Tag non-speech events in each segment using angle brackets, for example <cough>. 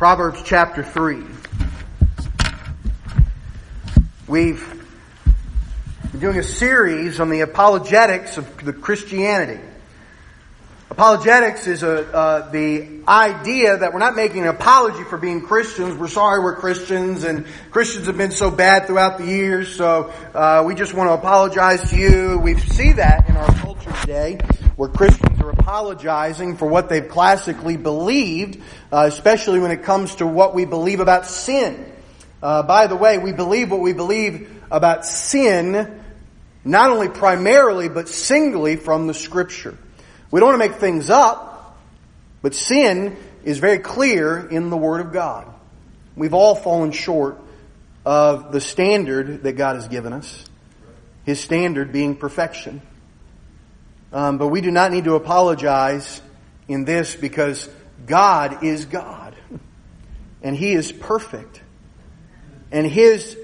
Proverbs chapter 3. We've been doing a series on the apologetics of the Christianity. Apologetics is a, uh, the idea that we're not making an apology for being Christians. We're sorry we're Christians, and Christians have been so bad throughout the years, so uh, we just want to apologize to you. We see that in our culture today, where Christians are apologizing for what they've classically believed, uh, especially when it comes to what we believe about sin. Uh, by the way, we believe what we believe about sin, not only primarily, but singly from the Scripture. We don't want to make things up, but sin is very clear in the Word of God. We've all fallen short of the standard that God has given us, His standard being perfection. Um, but we do not need to apologize in this because God is God. And He is perfect. And His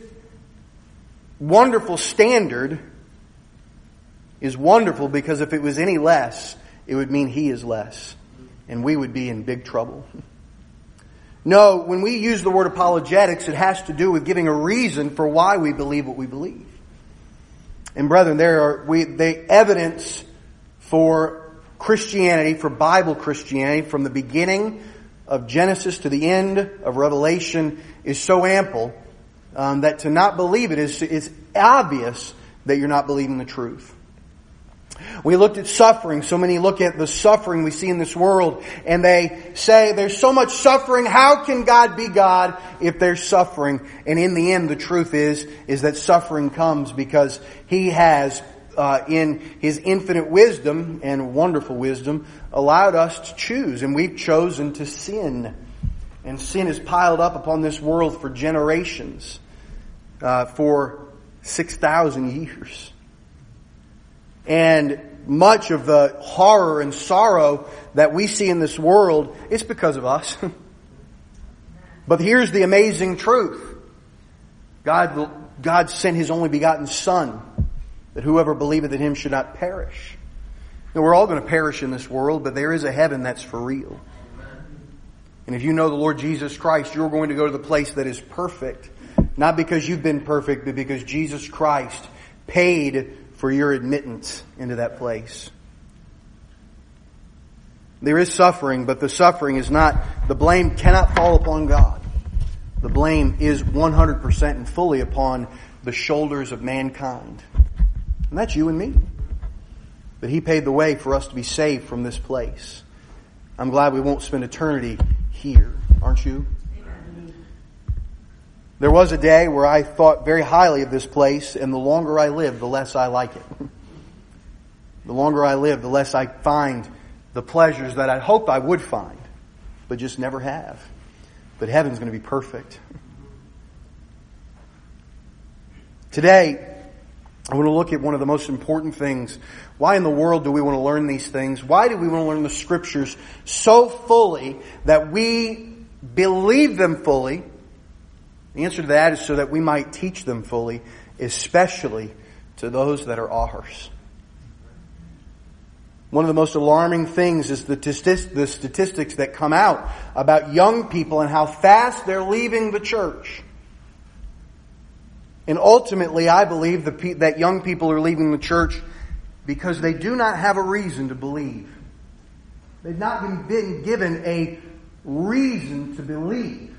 wonderful standard is wonderful because if it was any less, it would mean He is less. And we would be in big trouble. No, when we use the word apologetics, it has to do with giving a reason for why we believe what we believe. And brethren, there are, we, the evidence for Christianity, for Bible Christianity, from the beginning of Genesis to the end of Revelation is so ample um, that to not believe it is, is obvious that you're not believing the truth. We looked at suffering. So many look at the suffering we see in this world and they say there's so much suffering. How can God be God if there's suffering? And in the end, the truth is, is that suffering comes because He has, uh, in His infinite wisdom and wonderful wisdom, allowed us to choose and we've chosen to sin. And sin is piled up upon this world for generations, uh, for 6,000 years. And much of the horror and sorrow that we see in this world is because of us. <laughs> but here's the amazing truth. God, God sent His only begotten Son that whoever believeth in Him should not perish. Now we're all going to perish in this world, but there is a heaven that's for real. And if you know the Lord Jesus Christ, you're going to go to the place that is perfect. Not because you've been perfect, but because Jesus Christ paid for your admittance into that place. There is suffering, but the suffering is not, the blame cannot fall upon God. The blame is 100% and fully upon the shoulders of mankind. And that's you and me. But He paid the way for us to be saved from this place. I'm glad we won't spend eternity here, aren't you? There was a day where I thought very highly of this place, and the longer I live, the less I like it. <laughs> the longer I live, the less I find the pleasures that I hoped I would find, but just never have. But heaven's going to be perfect. <laughs> Today, I want to look at one of the most important things. Why in the world do we want to learn these things? Why do we want to learn the scriptures so fully that we believe them fully? The answer to that is so that we might teach them fully, especially to those that are ours. One of the most alarming things is the, the statistics that come out about young people and how fast they're leaving the church. And ultimately, I believe the, that young people are leaving the church because they do not have a reason to believe. They've not been, been given a reason to believe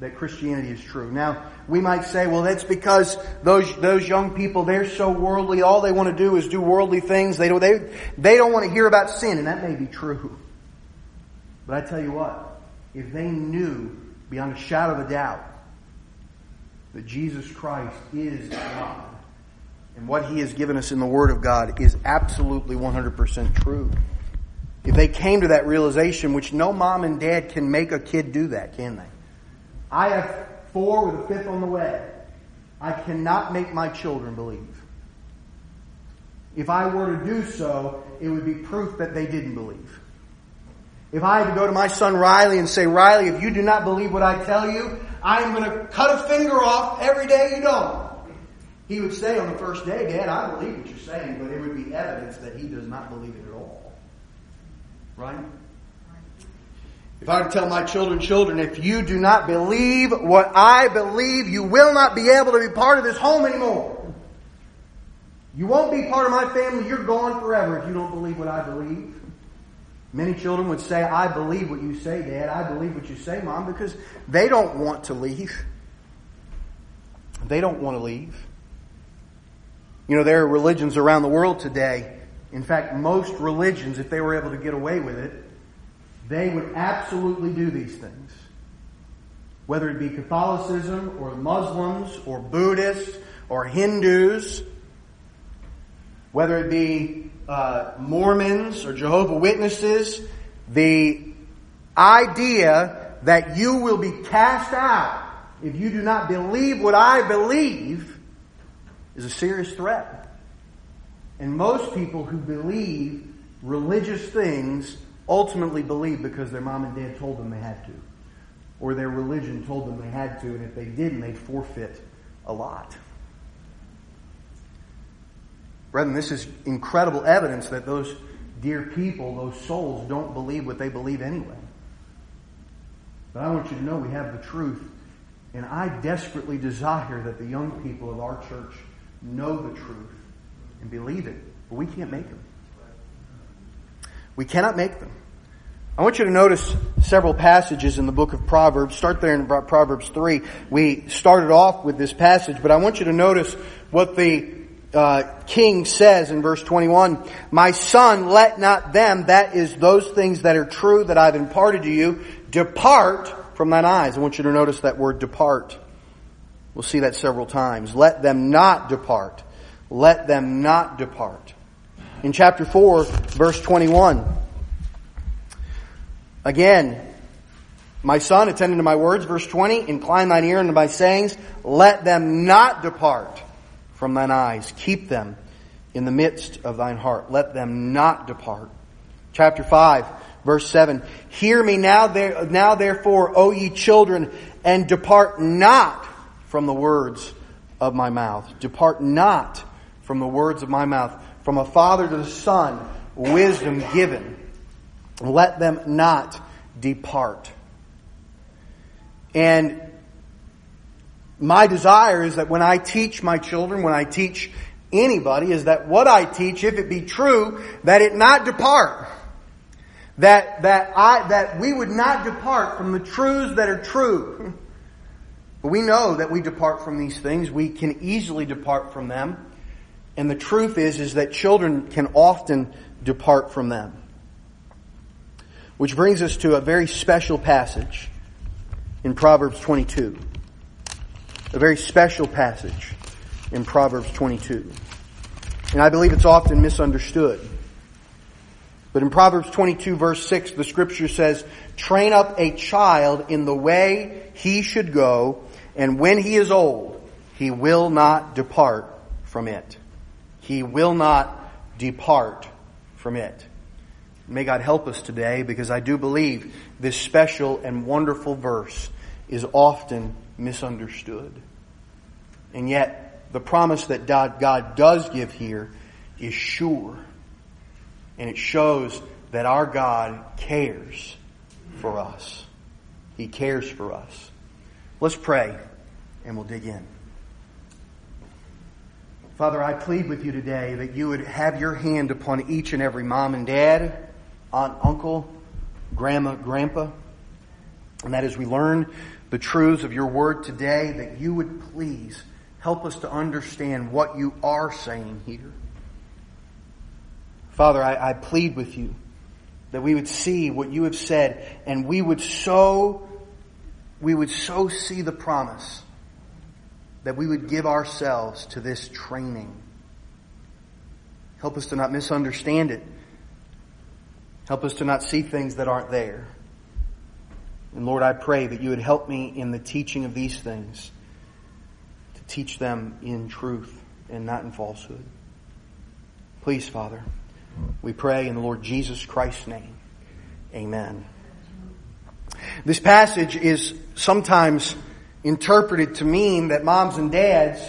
that Christianity is true. Now, we might say, well, that's because those, those young people, they're so worldly. All they want to do is do worldly things. They don't, they, they don't want to hear about sin, and that may be true. But I tell you what, if they knew beyond a shadow of a doubt that Jesus Christ is God, and what He has given us in the Word of God is absolutely 100% true. If they came to that realization, which no mom and dad can make a kid do that, can they? I have four with a fifth on the way. I cannot make my children believe. If I were to do so, it would be proof that they didn't believe. If I had to go to my son Riley and say, Riley, if you do not believe what I tell you, I am going to cut a finger off every day you don't. He would say on the first day, Dad, I believe what you're saying, but it would be evidence that he does not believe it at all. Right? If I were to tell my children, children, if you do not believe what I believe, you will not be able to be part of this home anymore. You won't be part of my family. You're gone forever if you don't believe what I believe. Many children would say, I believe what you say, Dad. I believe what you say, Mom, because they don't want to leave. They don't want to leave. You know, there are religions around the world today. In fact, most religions, if they were able to get away with it, they would absolutely do these things. Whether it be Catholicism or Muslims or Buddhists or Hindus, whether it be uh, Mormons or Jehovah Witnesses, the idea that you will be cast out if you do not believe what I believe is a serious threat. And most people who believe religious things ultimately believe because their mom and dad told them they had to. Or their religion told them they had to, and if they didn't, they'd forfeit a lot. Brethren, this is incredible evidence that those dear people, those souls, don't believe what they believe anyway. But I want you to know we have the truth. And I desperately desire that the young people of our church know the truth and believe it. But we can't make them. We cannot make them. I want you to notice several passages in the book of Proverbs. Start there in Proverbs 3. We started off with this passage, but I want you to notice what the uh, king says in verse 21, My son, let not them, that is those things that are true that I've imparted to you, depart from thine eyes. I want you to notice that word depart. We'll see that several times. Let them not depart. Let them not depart. In chapter 4, verse 21, again, my son, attend to my words, verse 20, incline thine ear unto my sayings, let them not depart from thine eyes. Keep them in the midst of thine heart. Let them not depart. Chapter 5, verse 7. Hear me now, there, now therefore, O ye children, and depart not from the words of my mouth. Depart not from the words of my mouth. From a father to the son, wisdom given. Let them not depart. And my desire is that when I teach my children, when I teach anybody, is that what I teach, if it be true, that it not depart. That, that I, that we would not depart from the truths that are true. But we know that we depart from these things. We can easily depart from them. And the truth is, is that children can often depart from them. Which brings us to a very special passage in Proverbs 22 a very special passage in Proverbs 22. And I believe it's often misunderstood. But in Proverbs 22 verse 6, the scripture says, train up a child in the way he should go, and when he is old, he will not depart from it. He will not depart from it. May God help us today because I do believe this special and wonderful verse is often misunderstood. And yet, the promise that God does give here is sure. And it shows that our God cares for us. He cares for us. Let's pray and we'll dig in. Father, I plead with you today that you would have your hand upon each and every mom and dad, aunt, uncle, grandma, grandpa. And that as we learn the truths of your word today, that you would please help us to understand what you are saying here. Father, I, I, plead with you that we would see what you have said and we would so, we would so see the promise that we would give ourselves to this training. Help us to not misunderstand it. Help us to not see things that aren't there. And Lord, I pray that you would help me in the teaching of these things, to teach them in truth and not in falsehood. Please, Father, we pray in the Lord Jesus Christ's name. Amen. This passage is sometimes interpreted to mean that moms and dads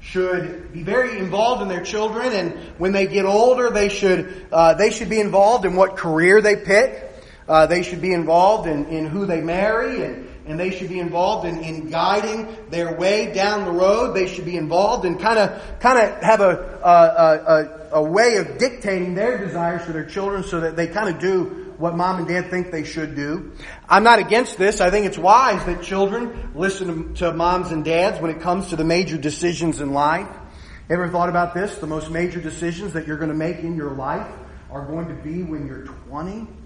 should be very involved in their children, and when they get older, they should uh, they should be involved in what career they pick. Uh, they should be involved in, in who they marry and, and they should be involved in, in guiding their way down the road. They should be involved and kind of kind of have a, a, a, a way of dictating their desires for their children so that they kind of do what mom and dad think they should do. I'm not against this. I think it's wise that children listen to moms and dads when it comes to the major decisions in life. Ever thought about this? The most major decisions that you're going to make in your life are going to be when you're 20.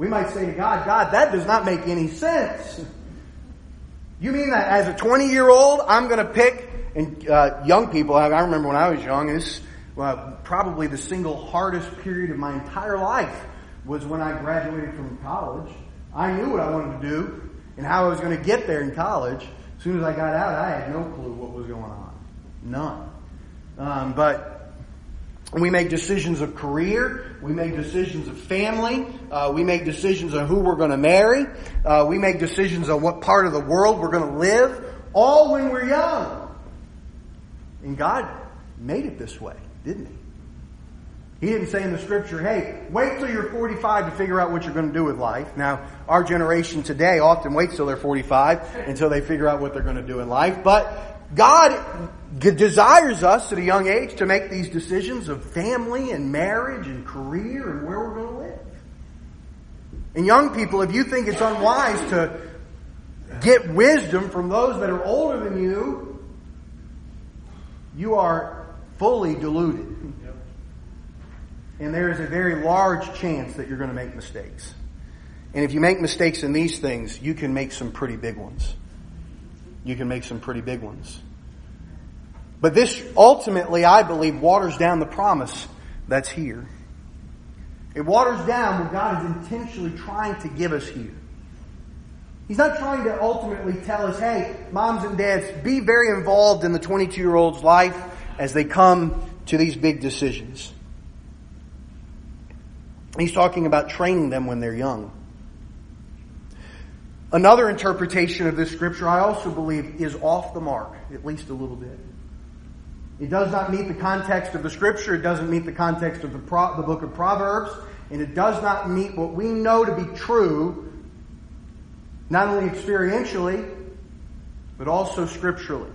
We might say to God, God, that does not make any sense. You mean that as a 20 year old, I'm going to pick, and uh, young people, I, I remember when I was young, this uh, probably the single hardest period of my entire life was when I graduated from college. I knew what I wanted to do and how I was going to get there in college. As soon as I got out, I had no clue what was going on. None. Um, but we make decisions of career. We make decisions of family. Uh, we make decisions on who we're going to marry. Uh, we make decisions on what part of the world we're going to live. All when we're young. And God made it this way, didn't He? He didn't say in the scripture, hey, wait till you're 45 to figure out what you're going to do with life. Now, our generation today often waits till they're 45 until they figure out what they're going to do in life. But God desires us at a young age to make these decisions of family and marriage and career and where we're going to live. And young people, if you think it's unwise to get wisdom from those that are older than you, you are fully deluded. And there is a very large chance that you're going to make mistakes. And if you make mistakes in these things, you can make some pretty big ones. You can make some pretty big ones. But this ultimately, I believe, waters down the promise that's here. It waters down what God is intentionally trying to give us here. He's not trying to ultimately tell us, hey, moms and dads, be very involved in the 22 year old's life as they come to these big decisions. He's talking about training them when they're young. Another interpretation of this scripture, I also believe, is off the mark, at least a little bit. It does not meet the context of the scripture. It doesn't meet the context of the, Pro- the book of Proverbs. And it does not meet what we know to be true, not only experientially, but also scripturally.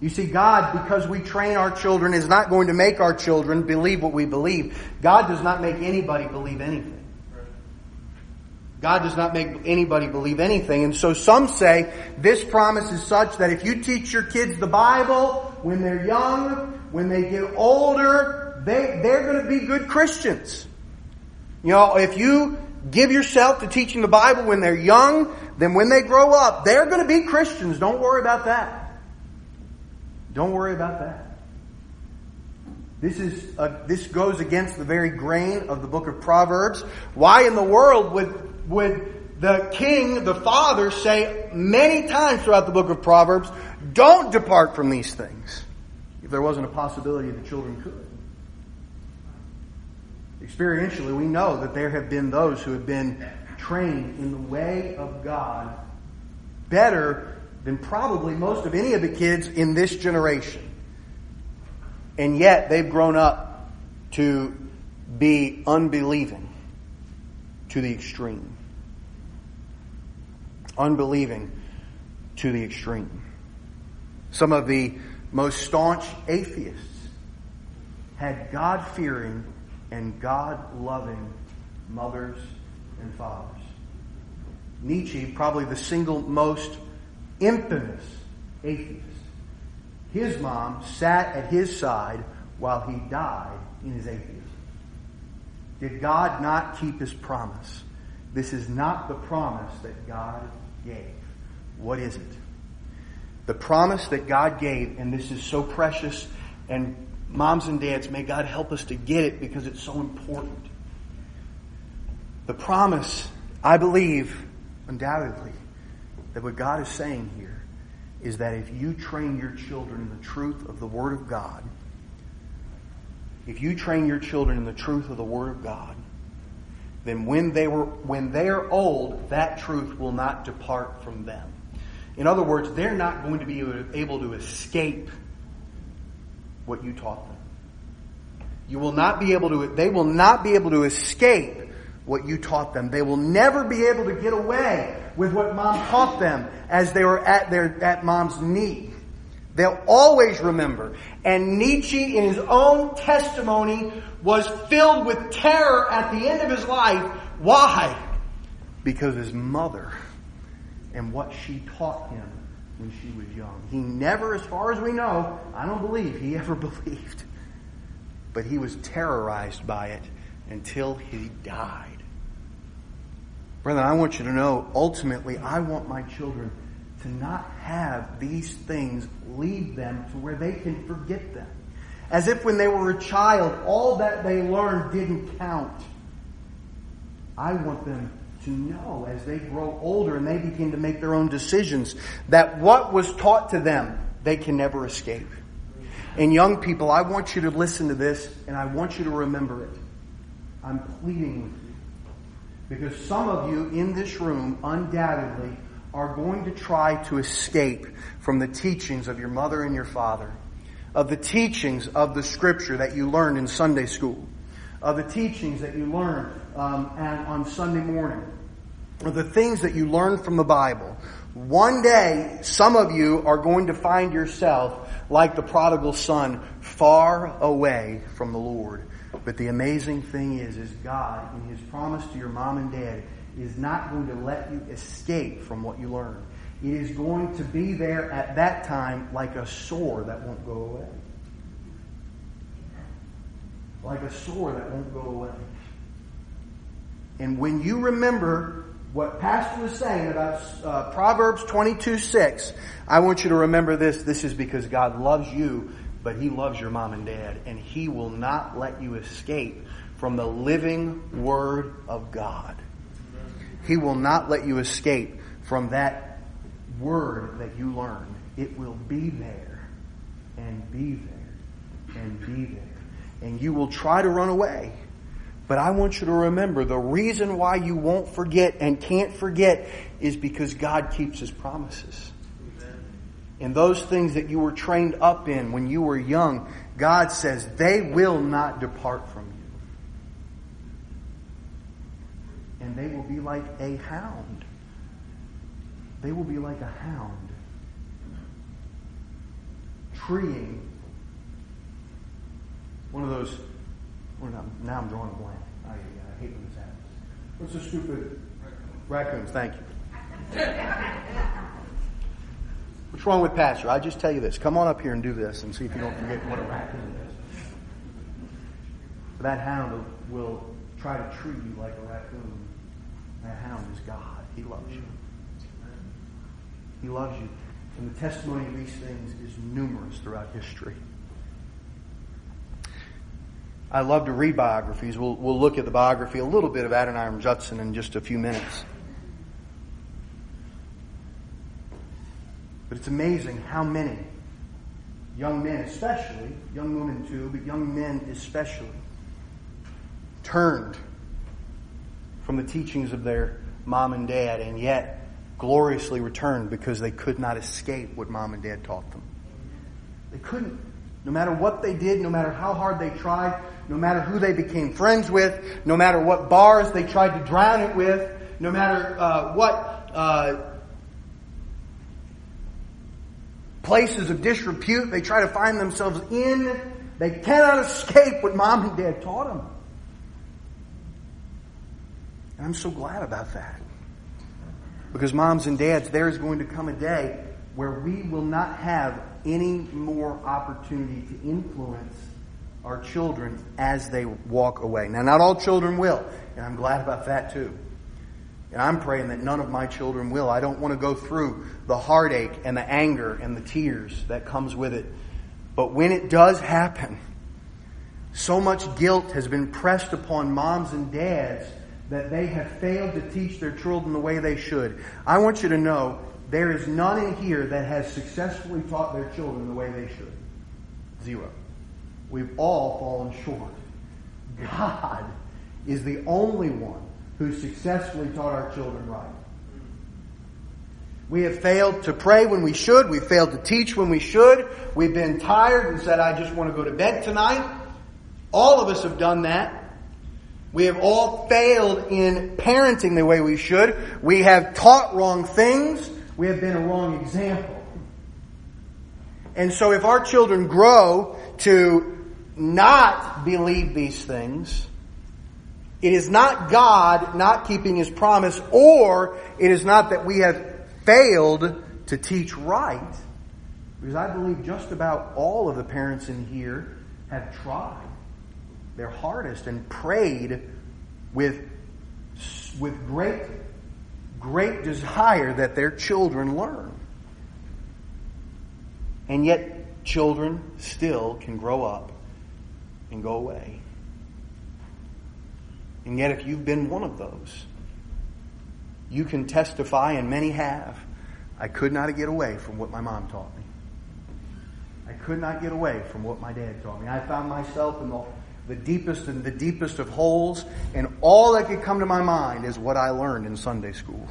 You see, God, because we train our children, is not going to make our children believe what we believe. God does not make anybody believe anything. God does not make anybody believe anything. And so some say this promise is such that if you teach your kids the Bible when they're young, when they get older, they, they're going to be good Christians. You know, if you give yourself to teaching the Bible when they're young, then when they grow up, they're going to be Christians. Don't worry about that. Don't worry about that. This is a, this goes against the very grain of the book of Proverbs. Why in the world would would the king, the father, say many times throughout the book of Proverbs, don't depart from these things. If there wasn't a possibility the children could. Experientially, we know that there have been those who have been trained in the way of God better than probably most of any of the kids in this generation. And yet they've grown up to be unbelieving to the extreme. Unbelieving to the extreme. Some of the most staunch atheists had God fearing and God loving mothers and fathers. Nietzsche, probably the single most infamous atheist, his mom sat at his side while he died in his atheism. Did God not keep his promise? This is not the promise that God gave. What is it? The promise that God gave, and this is so precious, and moms and dads, may God help us to get it because it's so important. The promise, I believe, undoubtedly, that what God is saying here is that if you train your children in the truth of the Word of God, if you train your children in the truth of the Word of God, then when they were when they are old, that truth will not depart from them. In other words, they're not going to be able to escape what you taught them. You will not be able to, they will not be able to escape what you taught them. They will never be able to get away with what mom taught them as they were at their, at mom's knee. They'll always remember. And Nietzsche, in his own testimony, was filled with terror at the end of his life. Why? Because his mother and what she taught him when she was young. He never, as far as we know, I don't believe he <laughs> ever believed. But he was terrorized by it until he died. Brethren, I want you to know, ultimately, I want my children to not have these things lead them to where they can forget them. As if when they were a child, all that they learned didn't count. I want them to know as they grow older and they begin to make their own decisions that what was taught to them, they can never escape. And young people, I want you to listen to this and I want you to remember it. I'm pleading with you. Because some of you in this room undoubtedly are going to try to escape from the teachings of your mother and your father, of the teachings of the scripture that you learned in Sunday school, of the teachings that you learned um, on Sunday morning, of the things that you learned from the Bible. One day, some of you are going to find yourself like the prodigal son, far away from the Lord. But the amazing thing is, is God, in His promise to your mom and dad, is not going to let you escape from what you learned. It is going to be there at that time like a sore that won't go away. Like a sore that won't go away. And when you remember what Pastor was saying about uh, Proverbs 22 6, I want you to remember this. This is because God loves you, but He loves your mom and dad, and He will not let you escape from the living Word of God. He will not let you escape from that word that you learned. It will be there and be there and be there. And you will try to run away. But I want you to remember the reason why you won't forget and can't forget is because God keeps His promises. And those things that you were trained up in when you were young, God says they will not depart from you. And they will be like a hound. They will be like a hound, treeing one of those. Well, now I'm drawing a blank. Oh, I, I hate when this happens. What's the stupid raccoons? Thank you. What's wrong with Pastor? I just tell you this. Come on up here and do this and see if you don't forget what a raccoon is. That hound will try to treat you like a raccoon. That hound is God. He loves you. He loves you. And the testimony of these things is numerous throughout history. I love to read biographies. We'll, we'll look at the biography a little bit of Adoniram Judson in just a few minutes. But it's amazing how many young men, especially, young women too, but young men especially, turned from the teachings of their mom and dad and yet gloriously returned because they could not escape what mom and dad taught them. They couldn't. No matter what they did, no matter how hard they tried, no matter who they became friends with, no matter what bars they tried to drown it with, no matter uh, what uh, places of disrepute they try to find themselves in, they cannot escape what mom and dad taught them. And I'm so glad about that. Because moms and dads, there is going to come a day where we will not have any more opportunity to influence our children as they walk away. Now, not all children will, and I'm glad about that too. And I'm praying that none of my children will. I don't want to go through the heartache and the anger and the tears that comes with it. But when it does happen, so much guilt has been pressed upon moms and dads that they have failed to teach their children the way they should. I want you to know there is none in here that has successfully taught their children the way they should. Zero. We've all fallen short. God is the only one who successfully taught our children right. We have failed to pray when we should. We've failed to teach when we should. We've been tired and said, I just want to go to bed tonight. All of us have done that. We have all failed in parenting the way we should. We have taught wrong things. We have been a wrong example. And so if our children grow to not believe these things, it is not God not keeping His promise, or it is not that we have failed to teach right. Because I believe just about all of the parents in here have tried their hardest and prayed with, with great, great desire that their children learn. And yet, children still can grow up and go away. And yet, if you've been one of those, you can testify, and many have. I could not get away from what my mom taught me. I could not get away from what my dad taught me. I found myself in the the deepest and the deepest of holes, and all that could come to my mind is what I learned in Sunday school.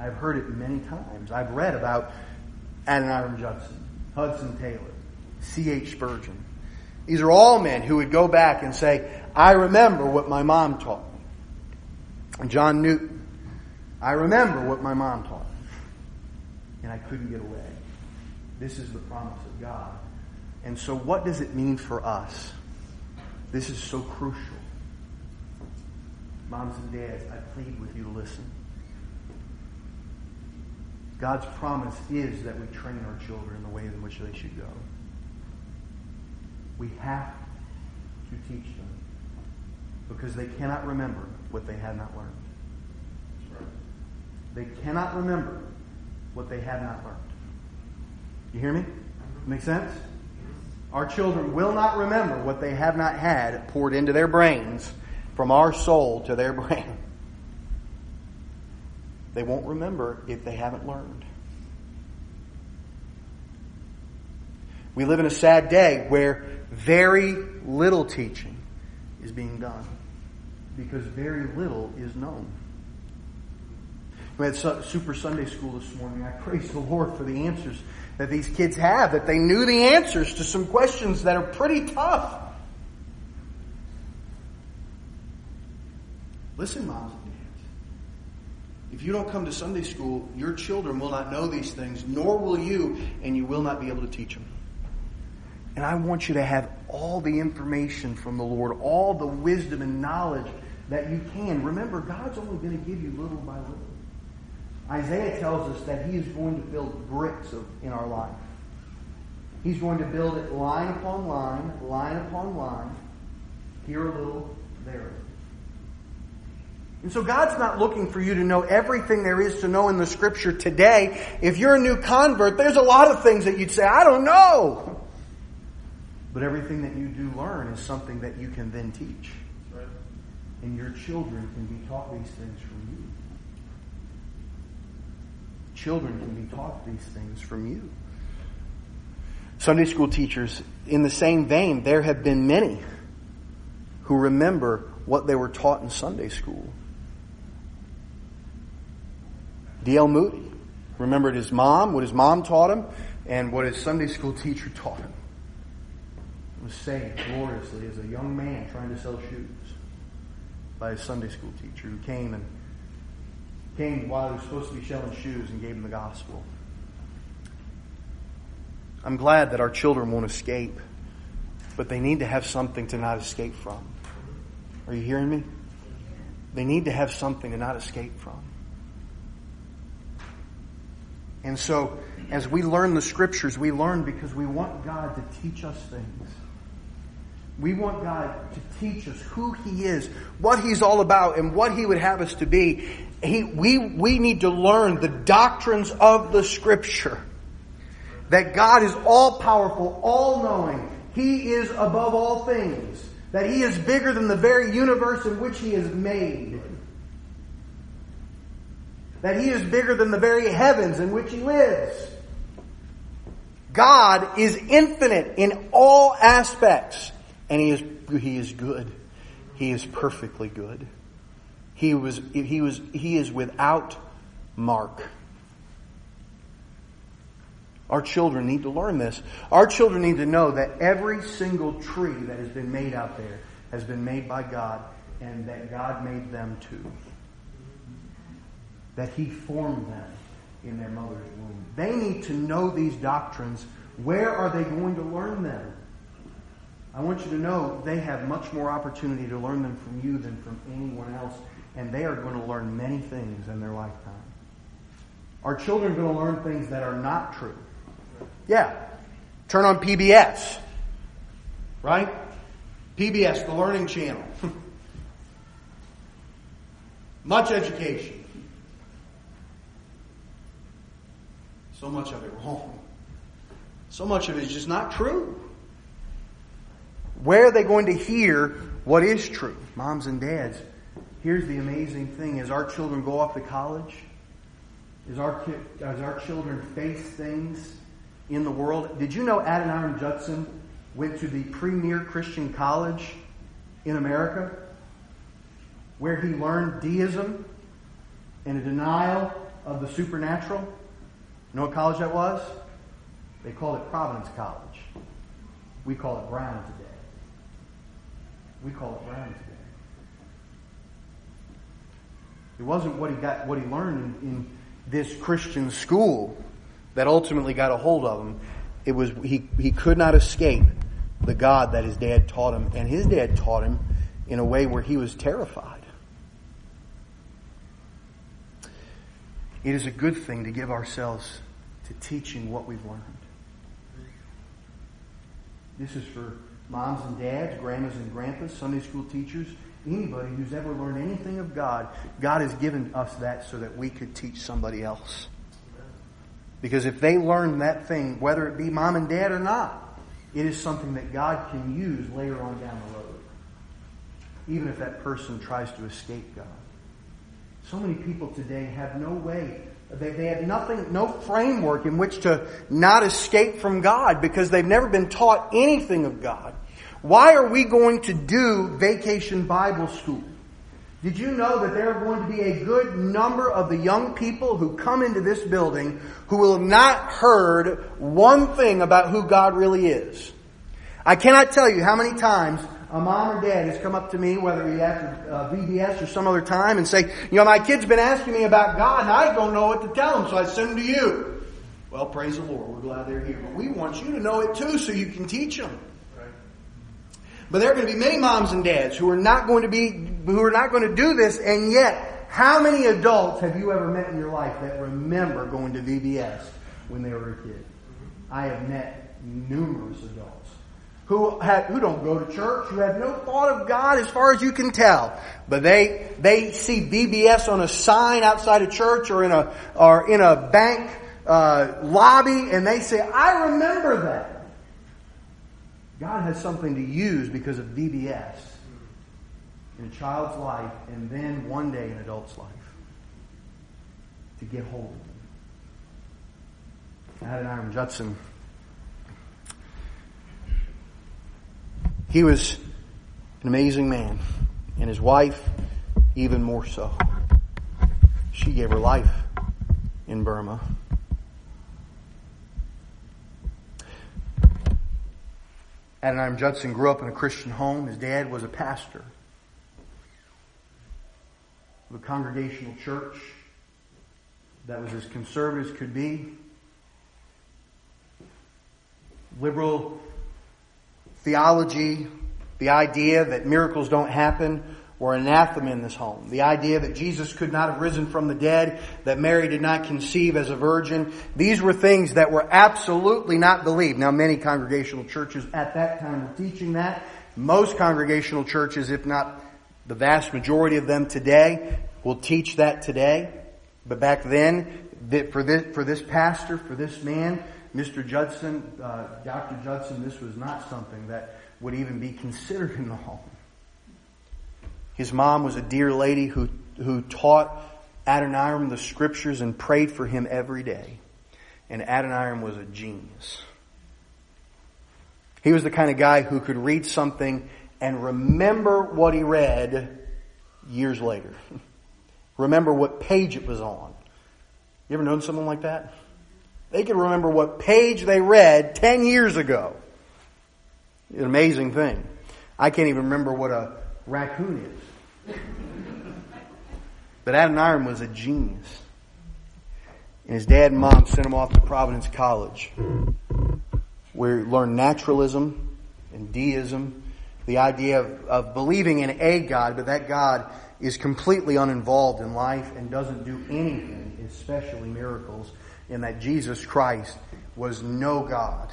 I've heard it many times. I've read about Adoniram Judson, Hudson Taylor, C.H. Spurgeon. These are all men who would go back and say, I remember what my mom taught me. John Newton, I remember what my mom taught me. And I couldn't get away. This is the promise of God and so, what does it mean for us? This is so crucial. Moms and dads, I plead with you to listen. God's promise is that we train our children the way in which they should go. We have to teach them because they cannot remember what they have not learned. They cannot remember what they have not learned. You hear me? Make sense? Our children will not remember what they have not had poured into their brains from our soul to their <laughs> brain. They won't remember if they haven't learned. We live in a sad day where very little teaching is being done because very little is known. We had Super Sunday School this morning. I praise the Lord for the answers that these kids have, that they knew the answers to some questions that are pretty tough. Listen, moms and dads. If you don't come to Sunday school, your children will not know these things, nor will you, and you will not be able to teach them. And I want you to have all the information from the Lord, all the wisdom and knowledge that you can. Remember, God's only going to give you little by little. Isaiah tells us that he is going to build bricks of, in our life. He's going to build it line upon line, line upon line, here a little, there a little. And so God's not looking for you to know everything there is to know in the scripture today. If you're a new convert, there's a lot of things that you'd say, I don't know. <laughs> But everything that you do learn is something that you can then teach. Right. And your children can be taught these things from you. Children can be taught these things from you. Sunday school teachers, in the same vein, there have been many who remember what they were taught in Sunday school. D.L. Moody remembered his mom, what his mom taught him, and what his Sunday school teacher taught him. He was saved gloriously as a young man trying to sell shoes by his Sunday school teacher who came and came while he was supposed to be selling shoes and gave him the gospel. I'm glad that our children won't escape, but they need to have something to not escape from. Are you hearing me? They need to have something to not escape from. And so, as we learn the scriptures, we learn because we want God to teach us things. We want God to teach us who He is, what He's all about, and what He would have us to be. He, we, we need to learn the doctrines of the Scripture. That God is all powerful, all knowing. He is above all things. That He is bigger than the very universe in which He is made. That He is bigger than the very heavens in which He lives. God is infinite in all aspects. And he is, he is good. He is perfectly good. He was, he was, he is without mark. Our children need to learn this. Our children need to know that every single tree that has been made out there has been made by God and that God made them too. That He formed them in their mother's womb. They need to know these doctrines. Where are they going to learn them? I want you to know they have much more opportunity to learn them from you than from anyone else, and they are going to learn many things in their lifetime. Our children are going to learn things that are not true. Yeah. Turn on PBS. Right? PBS, the Learning Channel. <laughs> Much education. So much of it wrong. So much of it is just not true. Where are they going to hear what is true? Moms and dads, here's the amazing thing as our children go off to college, as our, as our children face things in the world. Did you know Adoniram Judson went to the premier Christian college in America where he learned deism and a denial of the supernatural? You know what college that was? They called it Providence College. We call it Brown today. We call it Brown today. It wasn't what he got, what he learned in, in this Christian school that ultimately got a hold of him. It was he, he could not escape the God that his dad taught him, and his dad taught him in a way where he was terrified. It is a good thing to give ourselves to teaching what we've learned. This is for moms and dads, grandmas and grandpas, Sunday school teachers, anybody who's ever learned anything of God. God has given us that so that we could teach somebody else. Because if they learn that thing, whether it be mom and dad or not, it is something that God can use later on down the road. Even if that person tries to escape God. So many people today have no way they, they have nothing, no framework in which to not escape from God because they've never been taught anything of God. Why are we going to do vacation Bible school? Did you know that there are going to be a good number of the young people who come into this building who will have not heard one thing about who God really is? I cannot tell you how many times a mom or dad has come up to me, whether he after uh, VBS or some other time, and say, you know, my kid's been asking me about God, and I don't know what to tell them, so I send them to you. Well, praise the Lord. We're glad they're here. But we want you to know it too, so you can teach them. But there are going to be many moms and dads who are not going to be, who are not going to do this, and yet, how many adults have you ever met in your life that remember going to VBS when they were a kid? I have met numerous adults who have, who don't go to church, who have no thought of God as far as you can tell. But they, they see VBS on a sign outside a church or in a, or in a bank, uh, lobby and they say, I remember that. God has something to use because of VBS in a child's life and then one day in an adult's life to get hold of them. Adoniram Judson He was an amazing man, and his wife, even more so. She gave her life in Burma. Adoniram Judson grew up in a Christian home. His dad was a pastor of a congregational church that was as conservative as could be. Liberal theology, the idea that miracles don't happen, were anathema in this home. The idea that Jesus could not have risen from the dead, that Mary did not conceive as a virgin. These were things that were absolutely not believed. Now many congregational churches at that time were teaching that. Most congregational churches, if not the vast majority of them today, will teach that today. But back then, for this, for this pastor, for this man, Mr. Judson, uh, Dr. Judson, this was not something that would even be considered in the home. His mom was a dear lady who, who taught Adoniram the scriptures and prayed for him every day. And Adoniram was a genius. He was the kind of guy who could read something and remember what he read years later. <laughs> remember what page it was on. You ever known someone like that? They can remember what page they read 10 years ago. An amazing thing. I can't even remember what a raccoon is. But Adoniram was a genius. And his dad and mom sent him off to Providence College, where he learned naturalism and deism, the idea of, of believing in a God, but that God is completely uninvolved in life and doesn't do anything, especially miracles, and that Jesus Christ was no God.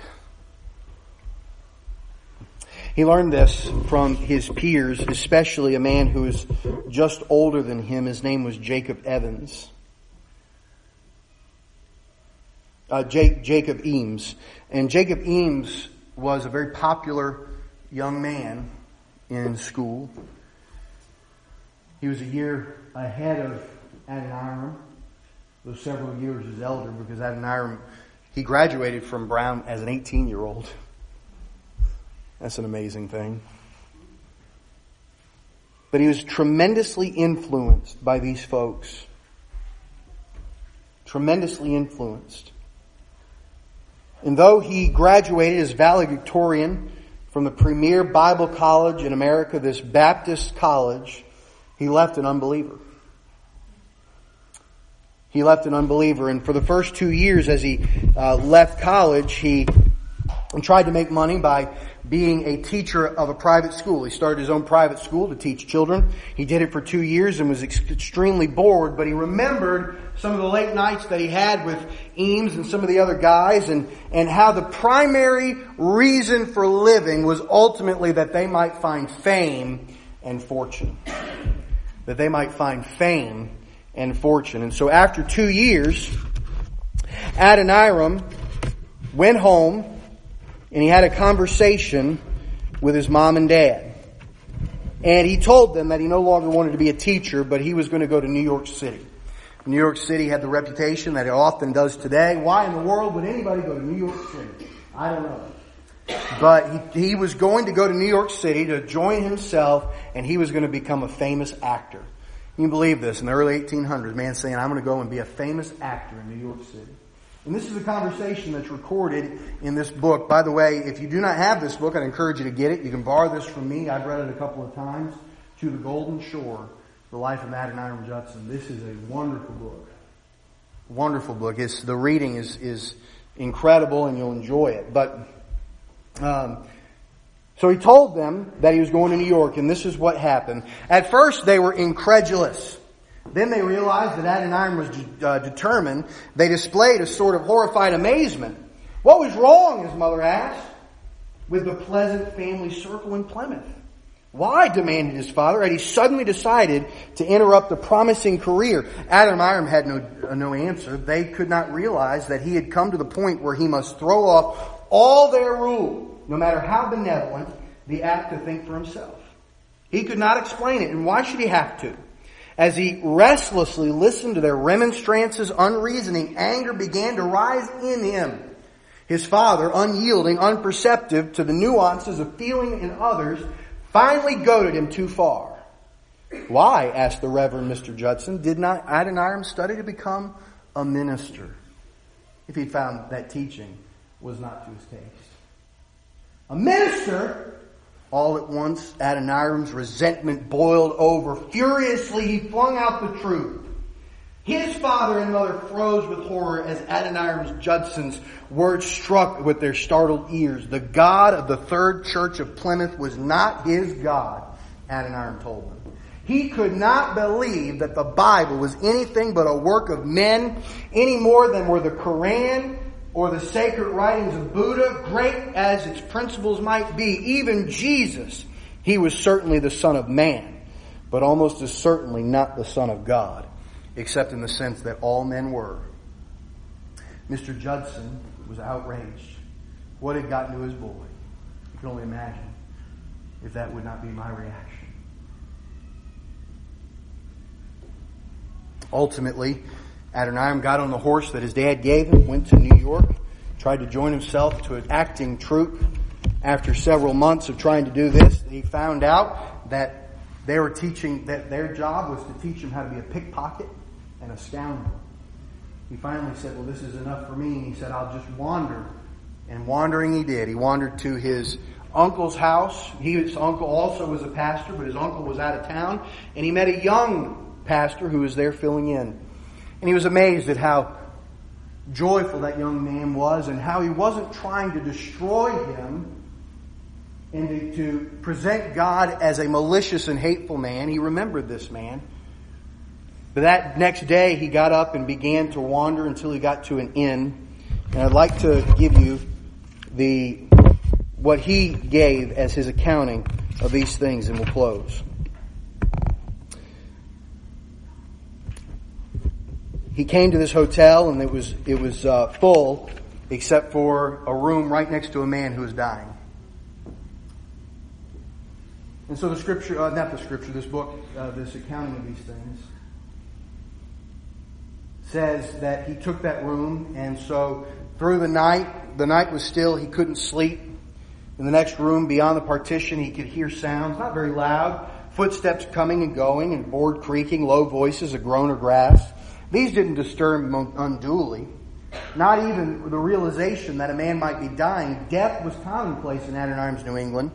He learned this from his peers, especially a man who was just older than him. His name was Jacob Evans. Uh, Jacob Eames. And Jacob Eames was a very popular young man in school. He was a year ahead of Adoniram, though several years his elder, because Adoniram, he graduated from Brown as an 18 year old. That's an amazing thing. But he was tremendously influenced by these folks. Tremendously influenced. And though he graduated as valedictorian from the premier Bible college in America, this Baptist college, he left an unbeliever. He left an unbeliever, and for the first two years as he uh, left college, he tried to make money by being a teacher of a private school. He started his own private school to teach children. He did it for two years and was extremely bored, but he remembered some of the late nights that he had with Eames and some of the other guys and, and how the primary reason for living was ultimately that they might find fame and fortune. That they might find fame and fortune. And so after two years, Adoniram went home and he had a conversation with his mom and dad. And he told them that he no longer wanted to be a teacher, but he was going to go to New York City. New York City had the reputation that it often does today. Why in the world would anybody go to New York City? I don't know. But he, he was going to go to New York City to join himself, and he was going to become a famous actor. You believe this in the early 1800s, man saying, I'm going to go and be a famous actor in New York City. And this is a conversation that's recorded in this book. By the way, if you do not have this book, I'd encourage you to get it. You can borrow this from me. I've read it a couple of times. To the Golden Shore, The Life of Adoniram Judson. This is a wonderful book. Wonderful book. It's, the reading is, is incredible and you'll enjoy it. But, um, so he told them that he was going to New York and this is what happened. At first they were incredulous. Then they realized that Adoniram was uh, determined. They displayed a sort of horrified amazement. What was wrong, his mother asked, with the pleasant family circle in Plymouth? Why, demanded his father, had he suddenly decided to interrupt the promising career? Adam Adoniram had no, uh, no answer. They could not realize that he had come to the point where he must throw off all their rule, no matter how benevolent, the act to think for himself. He could not explain it, and why should he have to? As he restlessly listened to their remonstrances, unreasoning anger began to rise in him. His father, unyielding, unperceptive to the nuances of feeling in others, finally goaded him too far. Why, asked the Reverend Mr. Judson, did not Adoniram study to become a minister if he found that teaching was not to his taste? A minister? All at once, Adoniram's resentment boiled over. Furiously, he flung out the truth. His father and mother froze with horror as Adoniram's Judson's words struck with their startled ears. The God of the Third Church of Plymouth was not his God, Adoniram told them. He could not believe that the Bible was anything but a work of men any more than were the Koran or the sacred writings of Buddha, great as its principles might be, even Jesus, he was certainly the Son of Man, but almost as certainly not the Son of God, except in the sense that all men were. Mr. Judson was outraged. What had gotten to his boy? You can only imagine if that would not be my reaction. Ultimately, Adoniram got on the horse that his dad gave him, went to New York, tried to join himself to an acting troupe. After several months of trying to do this, he found out that they were teaching, that their job was to teach him how to be a pickpocket and a scoundrel. he finally said, Well, this is enough for me. And he said, I'll just wander. And wandering he did. He wandered to his uncle's house. His uncle also was a pastor, but his uncle was out of town. And he met a young pastor who was there filling in. And he was amazed at how joyful that young man was and how he wasn't trying to destroy him and to, to present God as a malicious and hateful man. He remembered this man. But that next day, he got up and began to wander until he got to an inn. And I'd like to give you the what he gave as his accounting of these things, and we'll close. He came to this hotel, and it was it was uh, full, except for a room right next to a man who was dying. And so the scripture, uh, not the scripture, this book, uh, this accounting of these things says that he took that room, and so through the night, the night was still, he couldn't sleep. In the next room beyond the partition, he could hear sounds, not very loud, footsteps coming and going, and board creaking, low voices, a groan of grass. These didn't disturb him unduly. Not even the realization that a man might be dying. Death was commonplace in Adoniram's New England.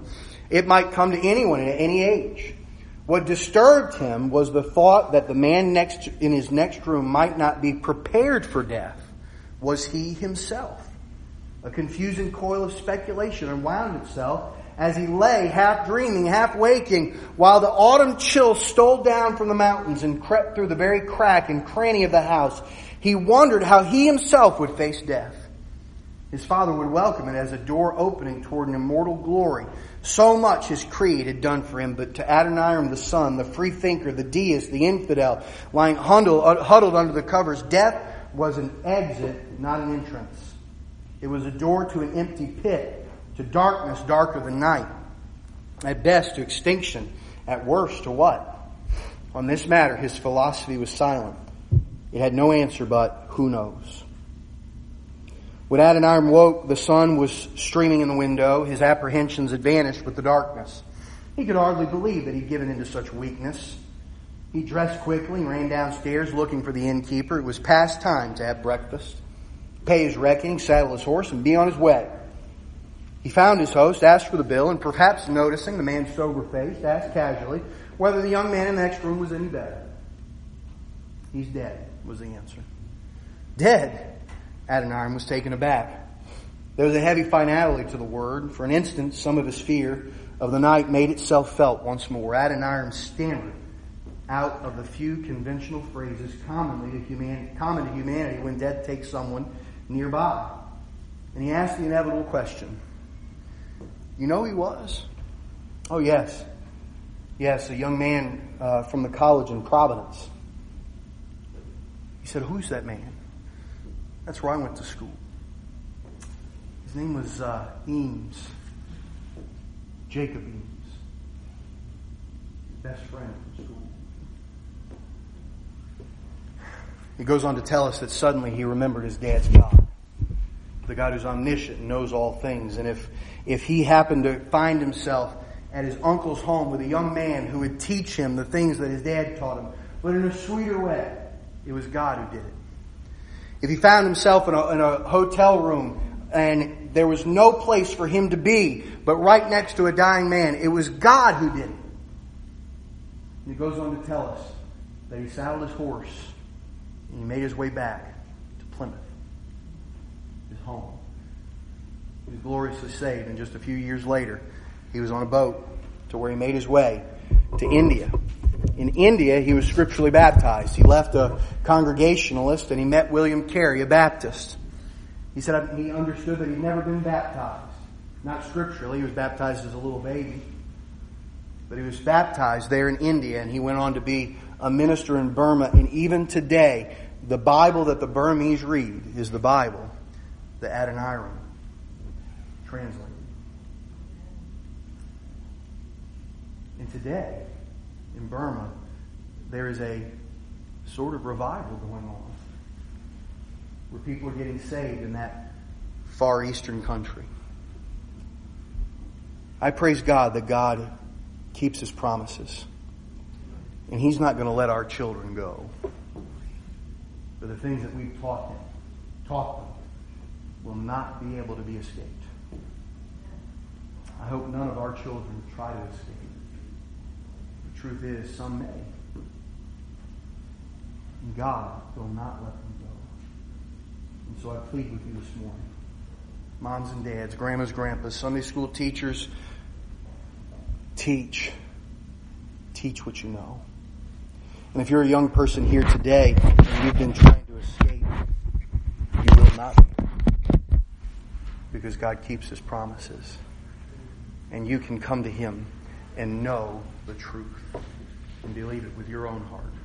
It might come to anyone at any age. What disturbed him was the thought that the man next in his next room might not be prepared for death. Was he himself? A confusing coil of speculation unwound itself as he lay half dreaming, half waking, while the autumn chill stole down from the mountains and crept through the very crack and cranny of the house. He wondered how he himself would face death. His father would welcome it as a door opening toward an immortal glory so much his creed had done for him, but to Adoniram the son, the free thinker, the deist, the infidel, lying huddled, uh, huddled under the covers, death was an exit, not an entrance. It was a door to an empty pit, to darkness darker than night. At best, to extinction. At worst, to what? On this matter, his philosophy was silent. It had no answer but, who knows? When Adoniram woke, the sun was streaming in the window. His apprehensions had vanished with the darkness. He could hardly believe that he'd given into such weakness. He dressed quickly ran downstairs looking for the innkeeper. It was past time to have breakfast, pay his reckoning, saddle his horse, and be on his way. He found his host, asked for the bill, and perhaps noticing the man's sober face, asked casually whether the young man in the next room was any better. He's dead, was the answer. Dead? Adoniram was taken aback. There was a heavy finality to the word. For an instant, some of his fear of the night made itself felt once more. Adoniram stammered out of the few conventional phrases commonly to common to humanity when death takes someone nearby. And he asked the inevitable question. You know who he was? Oh, yes. Yes, a young man uh, from the college in Providence. He said, Who's that man? That's where I went to school. His name was uh, Eames, Jacob Eames, best friend from school. He goes on to tell us that suddenly he remembered his dad's God, the God who's omniscient and knows all things. And if, if he happened to find himself at his uncle's home with a young man who would teach him the things that his dad taught him, but in a sweeter way, it was God who did it. If he found himself in a, in a hotel room and there was no place for him to be, but right next to a dying man, it was God who did it. And he goes on to tell us that he saddled his horse and he made his way back to Plymouth, home. He was gloriously saved, and just a few years later, he was on a boat to where he made his way to India in India, he was scripturally baptized. He left a congregationalist and he met William Carey, a Baptist. He said he understood that he'd never been baptized. Not scripturally, he was baptized as a little baby. But he was baptized there in India and he went on to be a minister in Burma. And even today, the Bible that the Burmese read is the Bible that Adoniram translated. And today, in Burma, there is a sort of revival going on where people are getting saved in that far eastern country. I praise God that God keeps his promises. And he's not going to let our children go. For the things that we've taught them, taught them, will not be able to be escaped. I hope none of our children try to escape. The truth is, some may. God will not let them go. And so I plead with you this morning. Moms and dads, grandmas, grandpas, Sunday school teachers, teach. Teach what you know. And if you're a young person here today and you've been trying to escape, you will not be. Because God keeps his promises. And you can come to him and know the truth and believe it with your own heart.